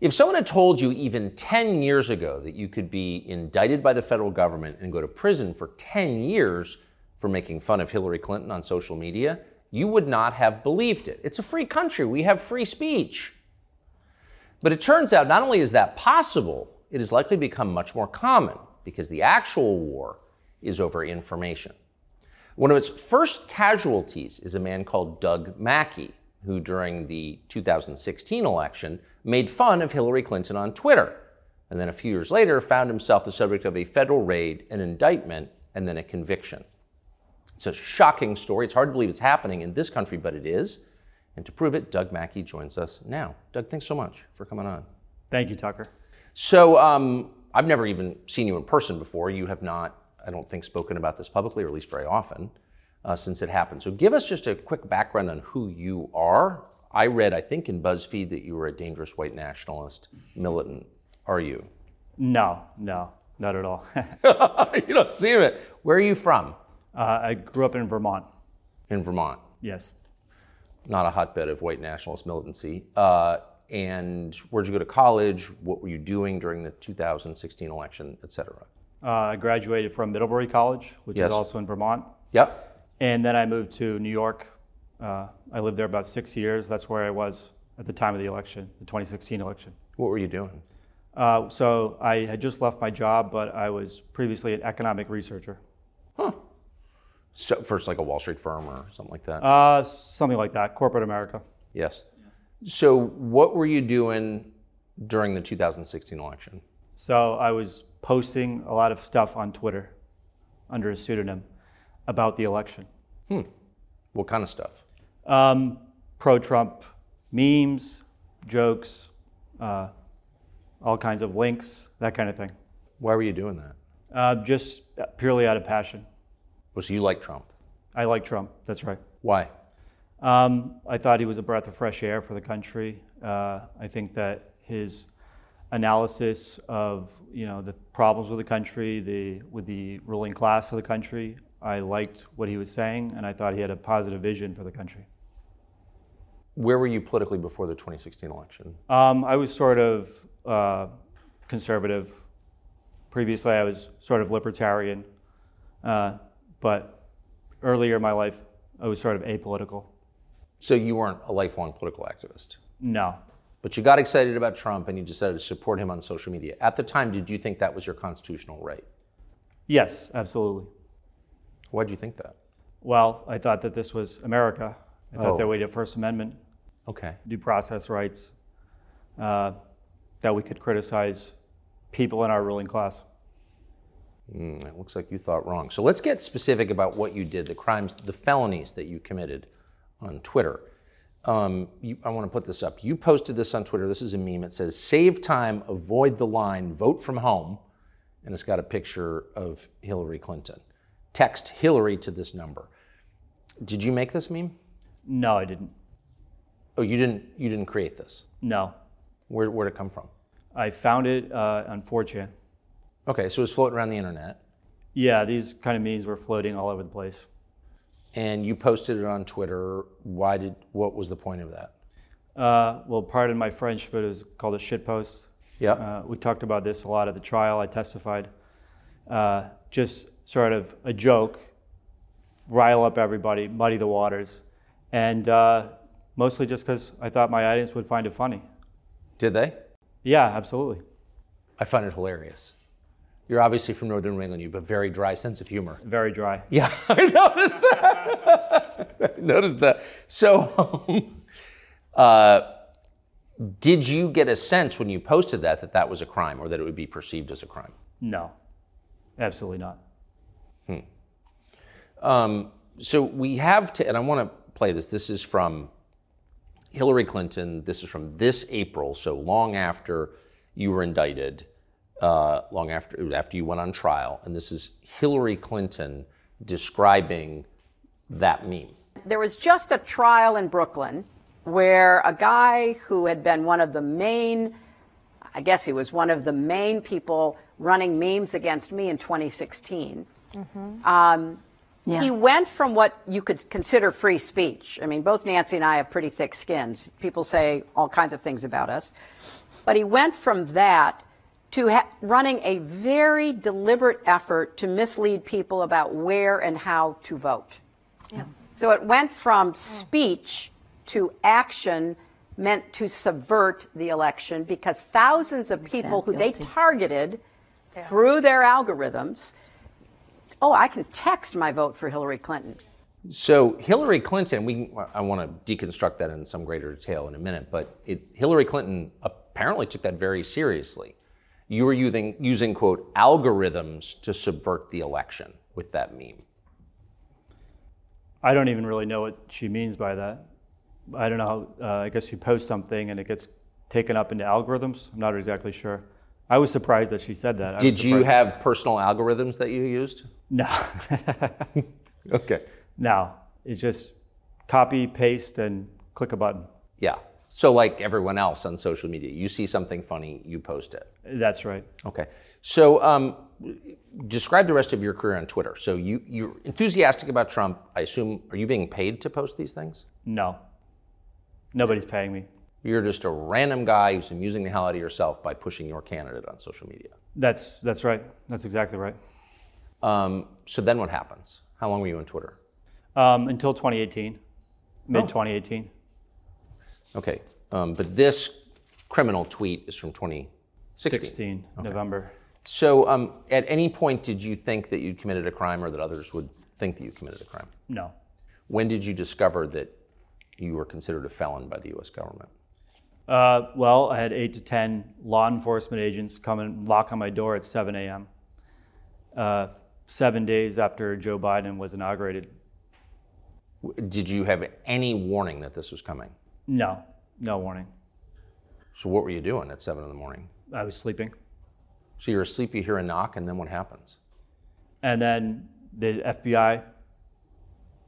If someone had told you even 10 years ago that you could be indicted by the federal government and go to prison for 10 years for making fun of Hillary Clinton on social media, you would not have believed it. It's a free country, we have free speech. But it turns out not only is that possible, it has likely become much more common because the actual war is over information. One of its first casualties is a man called Doug Mackey, who during the 2016 election made fun of Hillary Clinton on Twitter, and then a few years later found himself the subject of a federal raid, an indictment, and then a conviction. It's a shocking story. It's hard to believe it's happening in this country, but it is. And to prove it, Doug Mackey joins us now. Doug, thanks so much for coming on. Thank you, Tucker. So, um, I've never even seen you in person before. You have not, I don't think, spoken about this publicly, or at least very often, uh, since it happened. So, give us just a quick background on who you are. I read, I think, in BuzzFeed that you were a dangerous white nationalist militant. Are you? No, no, not at all. you don't seem it. Where are you from? Uh, I grew up in Vermont. In Vermont. Yes. Not a hotbed of white nationalist militancy. Uh, and where'd you go to college? What were you doing during the 2016 election, et cetera? Uh, I graduated from Middlebury College, which Yes. is also in Vermont. Yep. And then I moved to New York. Uh, I lived there about six years. That's where I was at the time of the election, the 2016 election. What were you doing? Uh, so I had just left my job, but I was previously an economic researcher. Huh. So first, like a Wall Street firm or something like that. Uh, something like that, corporate America. yes. So what were you doing during the 2016 election? So I was posting a lot of stuff on Twitter under a pseudonym about the election. What kind of stuff? Um, Pro Trump memes, jokes, uh, all kinds of links, that kind of thing. Why were you doing that? Uh, just purely out of passion. Oh, so you like Trump? I like Trump, that's right. Why? Um, I thought he was a breath of fresh air for the country. Uh, I think that his analysis of you know the problems with the country, the with the ruling class of the country, I liked what he was saying, and I thought he had a positive vision for the country. Where were you politically before the 2016 election? Um, I was sort of uh, conservative. Previously, I was sort of libertarian, uh, but earlier in my life, I was sort of apolitical. So you weren't a lifelong political activist, No, but you got excited about Trump and you decided to support him on social media. At the time, did you think that was your constitutional right? yes, absolutely. Why'd you think that? Well, I thought that this was America. I thought Oh. that we had First Amendment, Okay. due process rights, uh, that we could criticize people in our ruling class. Mm, it looks like you thought wrong. So let's get specific about what you did, the crimes, the felonies that you committed on Twitter. Um, you, I want to put this up. You posted this on Twitter. This is a meme. It says, Save time, avoid the line, vote from home. And it's got a picture of Hillary Clinton. Text Hillary to this number. Did you make this meme? No, I didn't. Oh, you didn't. You didn't create this. No, Where where'd it come from? I found it uh, on 4chan. Okay, so it was floating around the internet, Yeah, these kind of memes were floating all over the place. and you posted it on Twitter. Why did? What was the point of that? Uh, well, pardon my French, but it was called a shit post. Yeah. Uh, we talked about this a lot at the trial. I testified. Uh, just sort of a joke, rile up everybody, muddy the waters, and uh, mostly just because I thought my audience would find it funny. Did they? Yeah, absolutely. I find it hilarious. You're obviously from Northern New England. You have a very dry sense of humor. Very dry. Yeah, I noticed that. I noticed that. So, um, uh, did you get a sense when you posted that that that was a crime or that it would be perceived as a crime? No, absolutely not. Um, so we have to, and I want to play this. This is from Hillary Clinton. This is from this April, so long after you were indicted, uh, long after after you went on trial, and this is Hillary Clinton describing that meme. There was just a trial in Brooklyn where a guy who had been one of the main, I guess he was one of the main people running memes against me in 2016, um, Yeah. He went from what you could consider free speech. I mean, both Nancy and I have pretty thick skins. People say all kinds of things about us. But he went from that to ha- running a very deliberate effort to mislead people about where and how to vote. So it went from speech to action meant to subvert the election because thousands of people who they guilty. targeted through their algorithms oh, I can text my vote for Hillary Clinton. So Hillary Clinton, we I want to deconstruct that in some greater detail in a minute, but it, Hillary Clinton apparently took that very seriously. You were using using quote algorithms to subvert the election with that meme. I don't even really know what she means by that. I don't know. How, uh, I guess you post something and it gets taken up into algorithms. I'm not exactly sure. I was surprised that she said that. I Did you have personal algorithms that you used? No, Okay. no. It's just copy, paste, and click a button. Yeah. So like everyone else on social media, you see something funny, you post it. That's right. Okay. So um, describe the rest of your career on Twitter. So you you're enthusiastic about Trump. I assume are you being paid to post these things? No, nobody's paying me. You're just a random guy who's amusing the hell out of yourself by pushing your candidate on social media. That's that's right. That's exactly right. Um, so then what happens? How long were you on Twitter? Um, until 2018, mid 2018. Okay. Um, but this criminal tweet is from 2016. 16 November. So um, at any point did you think that you'd committed a crime or that others would think that you committed a crime? No. When did you discover that you were considered a felon by the U.S. government? Uh, well, I had eight to 10 law enforcement agents come and knock on my door at 7 a.m. Uh, seven days after Joe Biden was inaugurated. Did you have any warning that this was coming? No, no warning. So what were you doing at seven in the morning? I was sleeping. So you're asleep, you hear a knock, and then what happens? And then the FBI,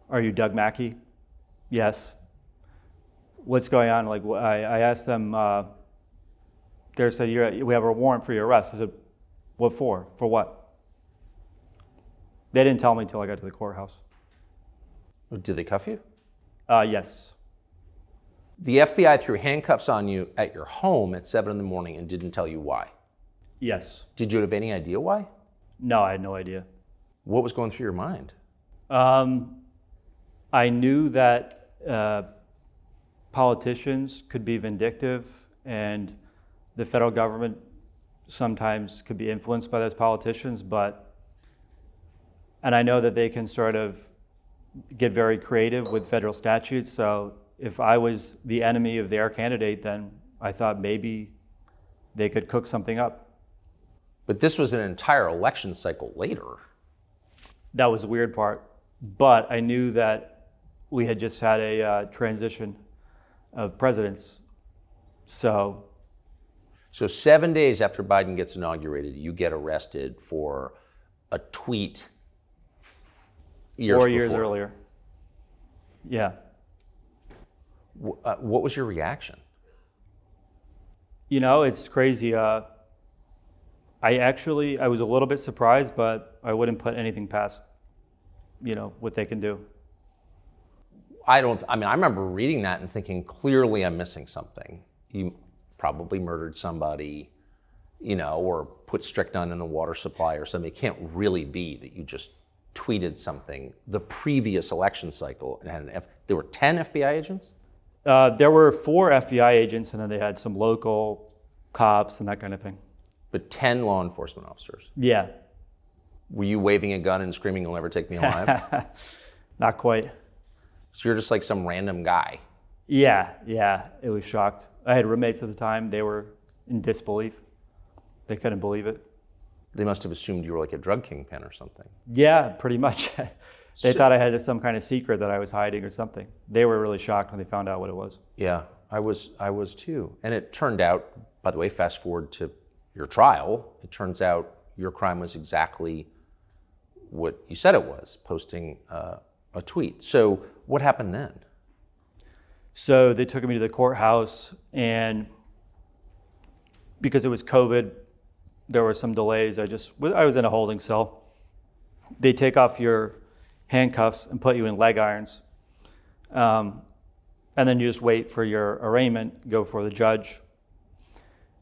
are you Doug Mackey? Yes. What's going on? Like, I, I asked them, uh, they said, You're, we have a warrant for your arrest. I said, what for? For what? They didn't tell me until I got to the courthouse. Did they cuff you? Uh, yes. The FBI threw handcuffs on you at your home at seven in the morning and didn't tell you why. Yes. Did you have any idea why? No, I had no idea. What was going through your mind? Um, I knew that uh, politicians could be vindictive and the federal government sometimes could be influenced by those politicians, but, and I know that they can sort of get very creative with federal statutes. So if I was the enemy of their candidate, then I thought maybe they could cook something up. But this was an entire election cycle later. That was the weird part. But I knew that we had just had a uh, transition of presidents. So, So seven days after Biden gets inaugurated, you get arrested for a tweet. Years four years before. earlier. Yeah. Uh, what was your reaction? You know, it's crazy. Uh, I actually, I was a little bit surprised, but I wouldn't put anything past, you know, what they can do. I don't. I mean, I remember reading that and thinking, clearly, I'm missing something. You probably murdered somebody, you know, or put strychnine in the water supply or something. It can't really be that you just tweeted something the previous election cycle and had an F. There were ten FBI agents. Uh, there were four FBI agents, and then they had some local cops and that kind of thing. but 10 law enforcement officers. Yeah, Were you waving a gun and screaming, You'll never take me alive? not quite. So you're just like some random guy. Yeah, yeah, it was shocked. I had roommates at the time. They were in disbelief. They couldn't believe it. They must have assumed you were like a drug kingpin or something. Yeah, pretty much. they thought I had some kind of secret that I was hiding or something. They were really shocked when they found out what it was. Yeah, I was, I was too. And it turned out, by the way, fast forward to your trial, it turns out your crime was exactly what you said it was posting uh, a tweet. So what happened then? So they took me to the courthouse, and because it was COVID, there were some delays. I just I was in a holding cell. They take off your handcuffs and put you in leg irons. Um, and then you just wait for your arraignment, go for the judge.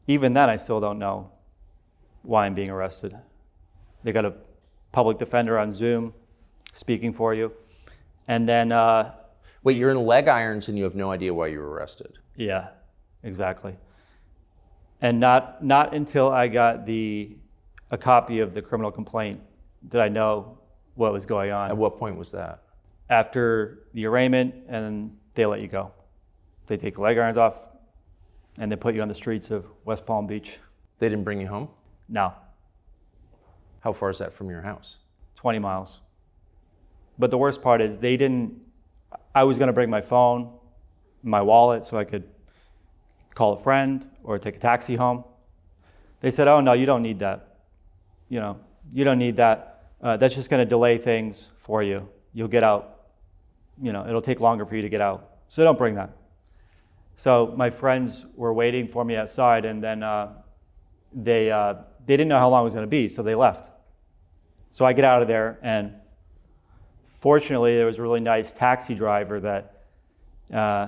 Even then, I still don't know why I'm being arrested. They got a public defender on Zoom speaking for you. And then, uh, Wait, you're in leg irons and you have no idea why you were arrested. yeah, exactly. And not, not until I got the, a copy of the criminal complaint did I know what was going on. At what point was that? after the arraignment and they let you go. They take leg irons off and they put you on the streets of West Palm Beach. They didn't bring you home? No. How far is that from your house? 20 miles. But the worst part is they didn't, I was going to bring my phone, my wallet, so I could call a friend or take a taxi home. They said, oh, no, you don't need that. You know, you don't need that. Uh, that's just going to delay things for you. You'll get out. You know, it'll take longer for you to get out. So don't bring that. So my friends were waiting for me outside, and then uh, they, uh, they didn't know how long it was going to be, so they left. So I get out of there, and fortunately, there was a really nice taxi driver that, uh,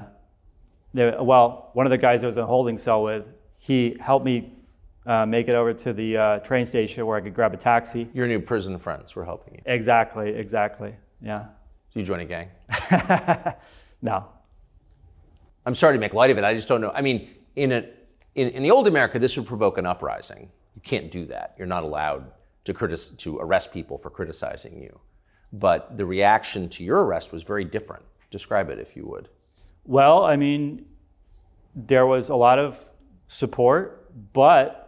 there, well, one of the guys I was in a holding cell with, he helped me uh, make it over to the uh, train station where I could grab a taxi. Your new prison friends were helping you. Exactly, exactly. Yeah. Did you join a gang? No. I'm sorry to make light of it. I just don't know. I mean, in, a, in, in the old America, this would provoke an uprising. You can't do that. You're not allowed to, critis- to arrest people for criticizing you. But the reaction to your arrest was very different. Describe it, if you would. Well, I mean, there was a lot of support, but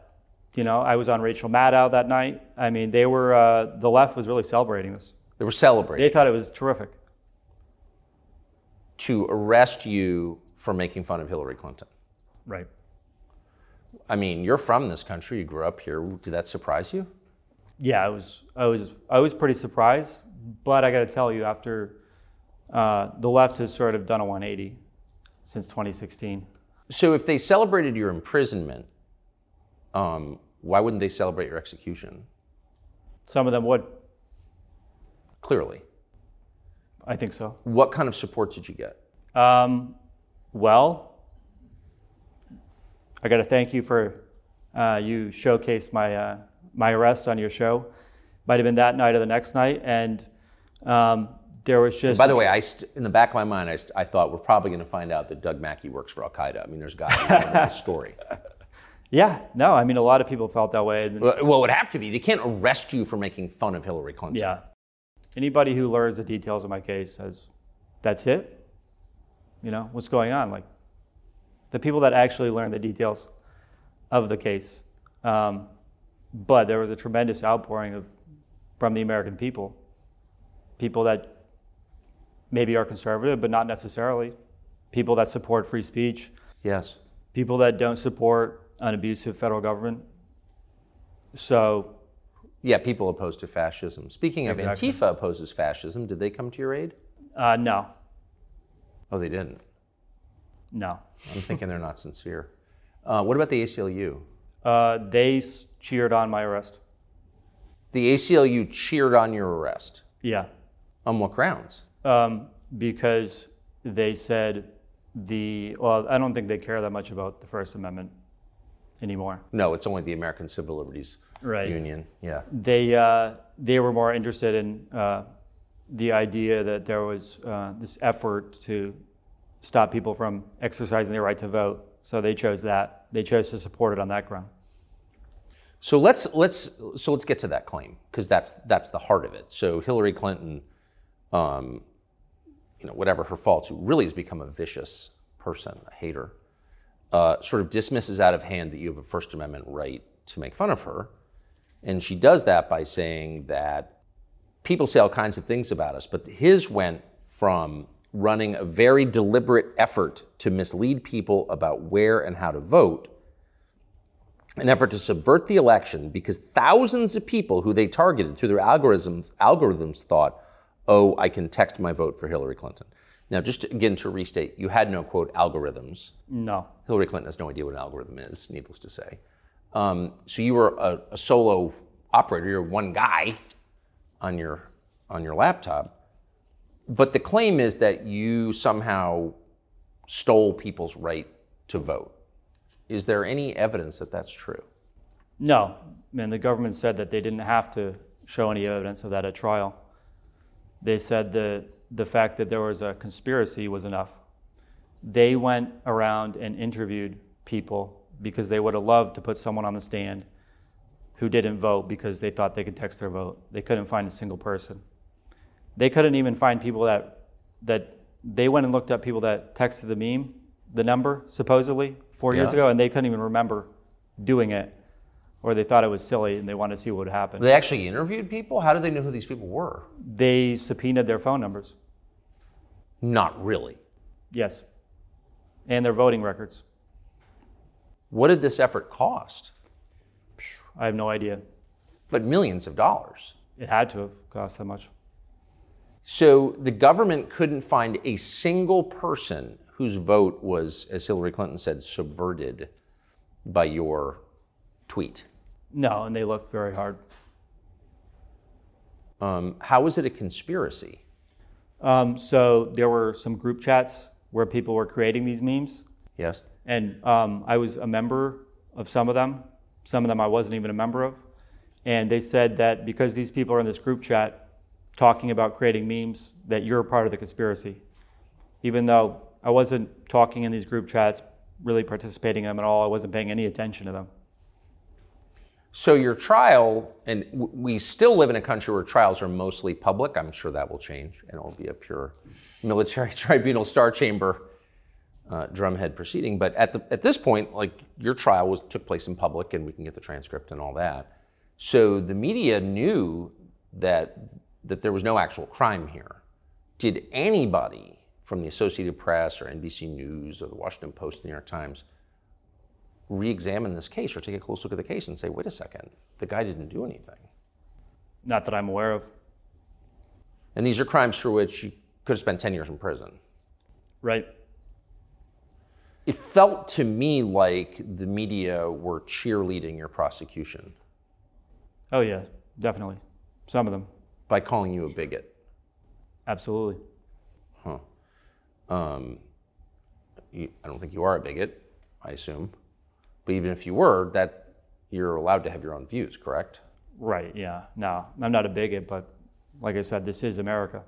you know, I was on Rachel Maddow that night. I mean, they were uh, the left was really celebrating this. They were celebrating They thought it was terrific. to arrest you for making fun of Hillary Clinton. Right. I mean, you're from this country. You grew up here. Did that surprise you? Yeah, I was I was I was pretty surprised, but I got to tell you, after uh, the left has sort of done a 180 since 2016. So, if they celebrated your imprisonment, um, why wouldn't they celebrate your execution? Some of them would. Clearly. I think so. What kind of support did you get? Um, well, I got to thank you for uh, you showcased my uh, my arrest on your show. Might have been that night or the next night, and um, there was just. By the way, I st- in the back of my mind, I, st- I thought we're probably going to find out that Doug Mackey works for Al Qaeda. I mean, there's got to be this story. yeah, no, I mean a lot of people felt that way. Well, well, it would have to be. They can't arrest you for making fun of Hillary Clinton. Yeah, anybody who learns the details of my case says, "That's it." You know what's going on? Like the people that actually learn the details of the case. Um, but there was a tremendous outpouring of from the American people, people that maybe are conservative, but not necessarily, people that support free speech, Yes. people that don't support an abusive federal government. So Yeah, people opposed to fascism. Speaking of Exactly. Antifa opposes fascism, did they come to your aid? uh, no, Oh, they didn't. no. I'm thinking they're not sincere. Uh, what about the ACLU? Uh, they cheered on my arrest. The ACLU cheered on your arrest. Yeah, On what grounds? um, because they said the well, I don't think they care that much about the First Amendment anymore. No, it's only the American Civil Liberties Right. Union. Yeah. They uh, they were more interested in uh, the idea that there was uh, this effort to stop people from exercising their right to vote. So they chose that. They chose to support it on that ground. So let's let's so let's get to that claim because that's that's the heart of it. So Hillary Clinton, um, you know, whatever her faults, who really has become a vicious person, a hater, uh, sort of dismisses out of hand that you have a First Amendment right to make fun of her, and she does that by saying that people say all kinds of things about us, but his went from running a very deliberate effort to mislead people about where and how to vote an effort to subvert the election because thousands of people who they targeted through their algorithms, algorithms thought, oh, I can text my vote for Hillary Clinton. Now, just to, again to restate, you had no quote algorithms. No. Hillary Clinton has no idea what an algorithm is, needless to say. Um, so you were a, a solo operator. You're one guy on your on your laptop. But the claim is that you somehow stole people's right to vote. Is there any evidence that that's true? No, and the government said that they didn't have to show any evidence of that at trial. They said that the fact that there was a conspiracy was enough. They went around and interviewed people because they would have loved to put someone on the stand who didn't vote because they thought they could text their vote. They couldn't find a single person. They couldn't even find people that that they went and looked up people that texted the meme, the number supposedly four years Yeah. ago, and they couldn't even remember doing it, or they thought it was silly and they wanted to see what would happen. They actually interviewed people? How did they know who these people were? They subpoenaed their phone numbers, Not really. yes, and their voting records. What did this effort cost? I have no idea. But millions of dollars. It had to have cost that much. So the government couldn't find a single person whose vote was, as Hillary Clinton said, subverted by your tweet. No, and they looked very hard. Um, how is it a conspiracy? Um, so there were some group chats where people were creating these memes, Yes. and um, I was a member of some of them. Some of them I wasn't even a member of, and they said that because these people are in this group chat talking about creating memes, that you're part of the conspiracy, even though I wasn't talking in these group chats, really participating in them at all. I wasn't paying any attention to them. So your trial, and we still live in a country where trials are mostly public. I'm sure that will change, and it will be a pure military tribunal, star chamber, uh, drumhead proceeding. But at the at this point, like your trial was took place in public, and we can get the transcript and all that. So the media knew that that there was no actual crime here. Did anybody from the Associated Press or NBC News or the Washington Post, the New York Times, re-examine this case or take a close look at the case and say, wait a second, the guy didn't do anything. Not that I'm aware of. And these are crimes for which you could have spent 10 years in prison. Right. It felt to me like the media were cheerleading your prosecution Oh yeah, definitely. Some of them, by calling you a bigot. absolutely. Um, you, I don't think you are a bigot, I assume. But even if you were, that you're allowed to have your own views, correct? Right. Yeah. No, I'm not a bigot, but like I said, this is America.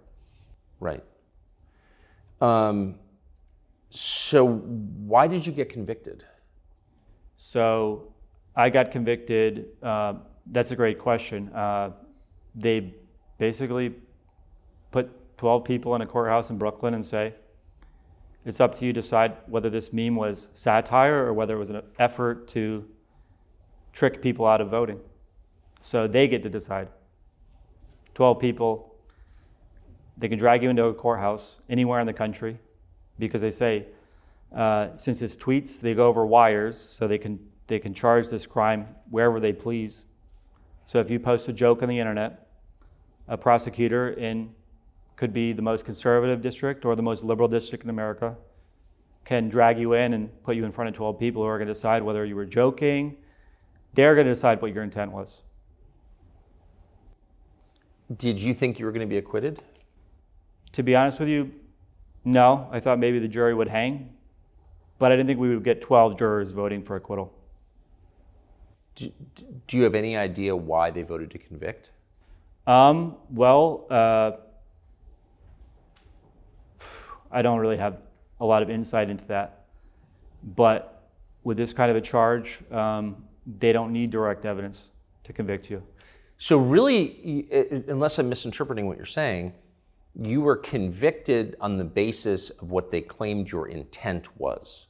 Right. Um, so why did you get convicted? So I got convicted. Uh, that's a great question. Uh, they basically put 12 people in a courthouse in Brooklyn and say, it's up to you to decide whether this meme was satire or whether it was an effort to trick people out of voting. So they get to decide. 12 people, they can drag you into a courthouse anywhere in the country because they say, uh, since it's tweets, they go over wires, so they can they can charge this crime wherever they please. So if you post a joke on the internet, a prosecutor in could be the most conservative district or the most liberal district in America can drag you in and put you in front of 12 people who are going to decide whether you were joking. They're going to decide what your intent was. Did you think you were going to be acquitted? To be honest with you, no. I thought maybe the jury would hang, but I didn't think we would get 12 jurors voting for acquittal. Do, do you have any idea why they voted to convict? Um, well, uh, I don't really have a lot of insight into that. But with this kind of a charge, um, they don't need direct evidence to convict you. So, really, unless I'm misinterpreting what you're saying, you were convicted on the basis of what they claimed your intent was.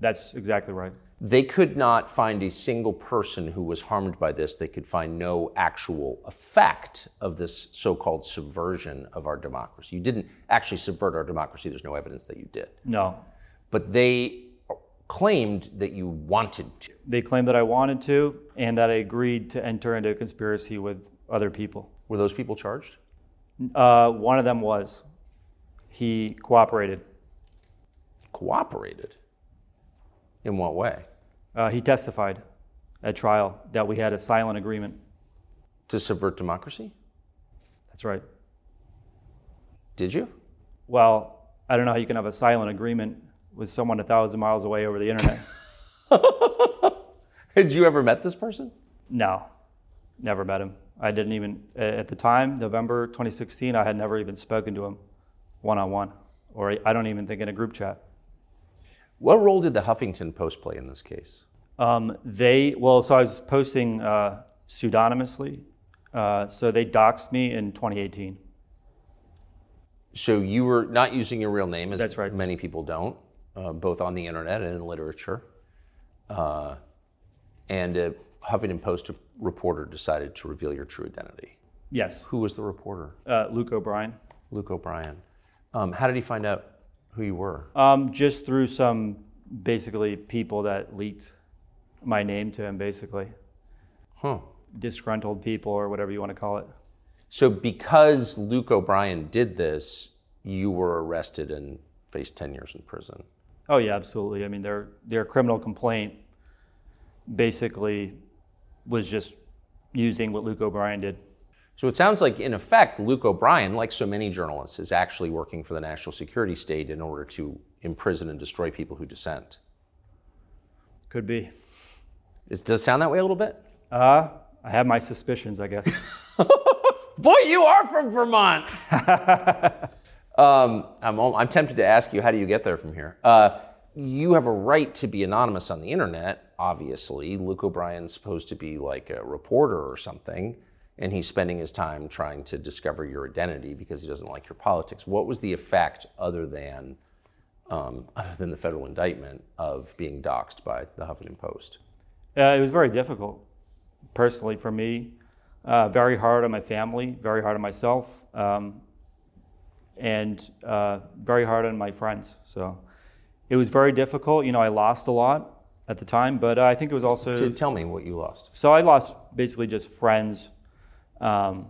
That's exactly right. They could not find a single person who was harmed by this. They could find no actual effect of this so called subversion of our democracy. You didn't actually subvert our democracy, there's no evidence that you did. No. But they claimed that you wanted to. They claimed that I wanted to and that I agreed to enter into a conspiracy with other people. Were those people charged? Uh, one of them was. He cooperated. Cooperated? In what way? Uh, he testified at trial that we had a silent agreement. To subvert democracy? That's right. Did you? Well, I don't know how you can have a silent agreement with someone a thousand miles away over the internet. Had you ever met this person? no, never met him. I didn't even, at the time, November 2016, I had never even spoken to him one on one, or I don't even think in a group chat. What role did the Huffington Post play in this case? Um, they, well, so I was posting uh, pseudonymously. Uh, so they doxed me in 2018. So you were not using your real name, as That's right. many people don't, uh, both on the internet and in literature. Uh, and a Huffington Post reporter decided to reveal your true identity. Yes, Who was the reporter? uh, Luke O'Brien. Luke O'Brien. Um, how did he find out who you were? Um, just through some basically people that leaked my name to him, basically. Huh. Disgruntled people or whatever you want to call it. So because Luke O'Brien did this, you were arrested and faced 10 years in prison. Oh yeah, absolutely. I mean, their their criminal complaint basically was just using what Luke O'Brien did. So it sounds like, in effect, Luke O'Brien, like so many journalists, is actually working for the national security state in order to imprison and destroy people who dissent. Could be. It does it sound that way a little bit? Uh, I have my suspicions, I guess. Boy, you are from Vermont. um, I'm, I'm tempted to ask you, how do you get there from here? Uh, you have a right to be anonymous on the internet, obviously. Luke O'Brien's supposed to be like a reporter or something, and he's spending his time trying to discover your identity because he doesn't like your politics. What was the effect, other than um, other than the federal indictment, of being doxxed by the Huffington Post? Uh, it was very difficult, personally, for me. Uh, very hard on my family, very hard on myself, um, and uh, very hard on my friends. So it was very difficult. You know, I lost a lot at the time, but I think it was also. To tell me what you lost. So I lost basically just friends. Um,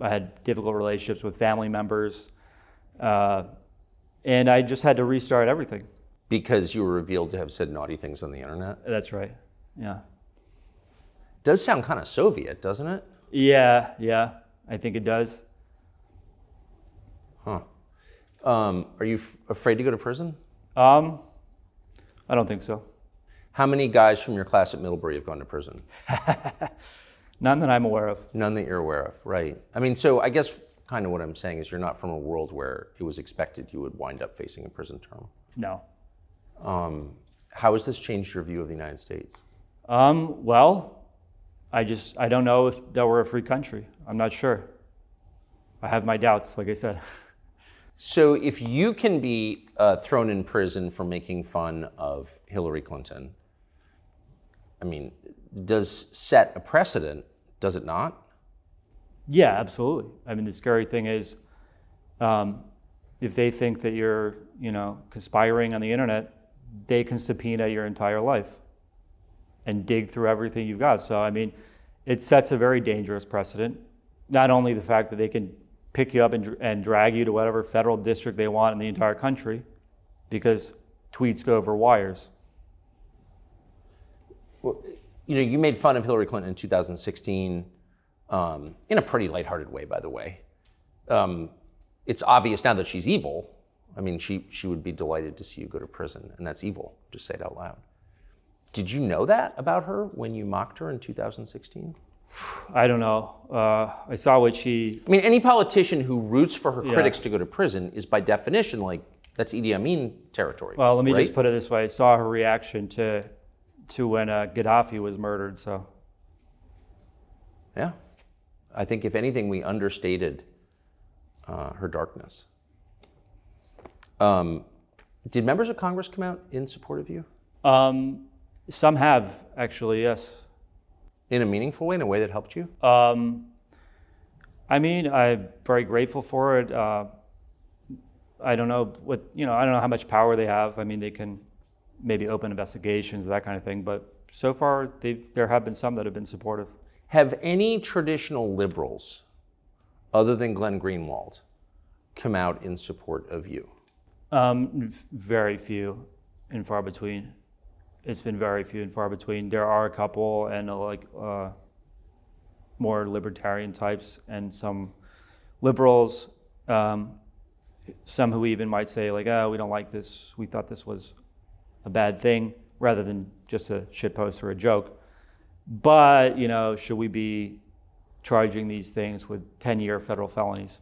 I had difficult relationships with family members, uh, and I just had to restart everything. Because you were revealed to have said naughty things on the internet. That's right. Yeah. Does sound kind of Soviet, doesn't it? Yeah, yeah. I think it does. Huh. Um, are you f- afraid to go to prison? Um, I don't think so. How many guys from your class at Middlebury have gone to prison? None that I'm aware of. None that you're aware of, right? I mean, so I guess kind of what I'm saying is you're not from a world where it was expected you would wind up facing a prison term. No. How has this changed your view of the United States? Um, well, I just I don't know if that we're a free country. I'm not sure. I have my doubts, like I said. So, if you can be uh, thrown in prison for making fun of Hillary Clinton, I mean, does set a precedent, does it not? Yeah, absolutely. I mean, the scary thing is, um, if they think that you're, you know, conspiring on the internet, they can subpoena your entire life and dig through everything you've got. So, I mean, it sets a very dangerous precedent. Not only the fact that they can pick you up and, and drag you to whatever federal district they want in the entire country, because tweets go over wires. Well, you know, you made fun of Hillary Clinton in 2016 um, in a pretty lighthearted way, by the way. Um, it's obvious now that she's evil. I mean, she, she would be delighted to see you go to prison, and that's evil. Just say it out loud. Did you know that about her when you mocked her in 2016? I don't know. Uh, I saw what she I mean, any politician who roots for her critics to go to prison is by definition like that's Idi Amin territory. Well, let me right? just put it this way: I saw her reaction to to when uh, Gaddafi was murdered. So Yeah. I think, if anything, we understated uh, her darkness. Um, did members of Congress come out in support of you um, some have actually, yes. in a meaningful way, in a way that helped you? Um, I mean, I'm very grateful for it. Uh, I don't know what you know. I don't know how much power they have. I mean, they can maybe open investigations, that kind of thing. But so far, there have been some that have been supportive. Have any traditional liberals, other than Glenn Greenwald, come out in support of you? Um, very few and far between. It's been very few and far between. There are a couple and uh, like uh, more libertarian types and some liberals. Um, some who even might say like, "Oh, we don't like this. We thought this was a bad thing," rather than just a shit post or a joke. But you know, should we be charging these things with 10-year federal felonies?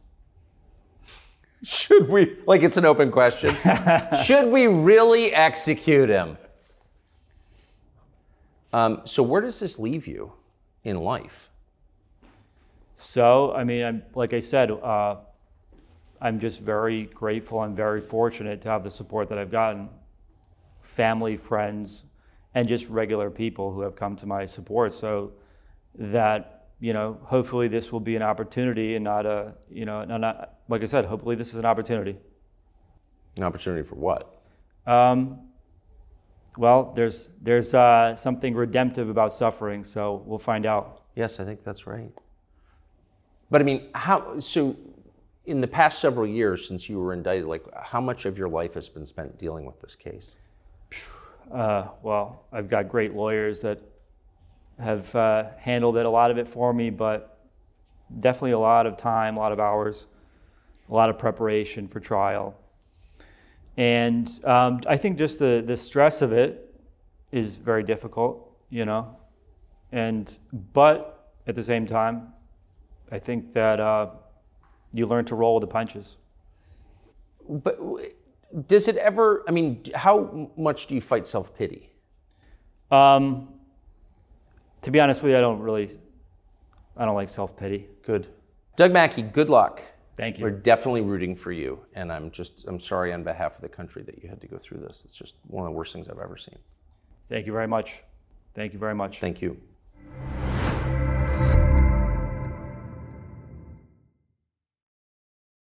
Should we, like it's an open question, should we really execute him? Um, so, where does this leave you in life? So, I mean, I'm, like I said, uh, I'm just very grateful. I'm very fortunate to have the support that I've gotten family, friends, and just regular people who have come to my support. So, that, you know, hopefully this will be an opportunity and not a, you know, not, like I said, hopefully this is an opportunity. An opportunity for what? Um, well, there's, there's uh, something redemptive about suffering, so we'll find out. Yes, I think that's right. But I mean, how, so in the past several years since you were indicted, like how much of your life has been spent dealing with this case? Uh, well, I've got great lawyers that have uh, handled it, a lot of it for me, but definitely a lot of time, a lot of hours, a lot of preparation for trial. And um, I think just the, the stress of it is very difficult, you know. And but at the same time, I think that uh, you learn to roll with the punches. But does it ever, I mean, how much do you fight self pity? Um, to be honest with you, I don't really, I don't like self pity. Good. Doug Mackey, good luck. Thank you. We're definitely rooting for you. And I'm just, I'm sorry on behalf of the country that you had to go through this. It's just one of the worst things I've ever seen. Thank you very much. Thank you very much. Thank you.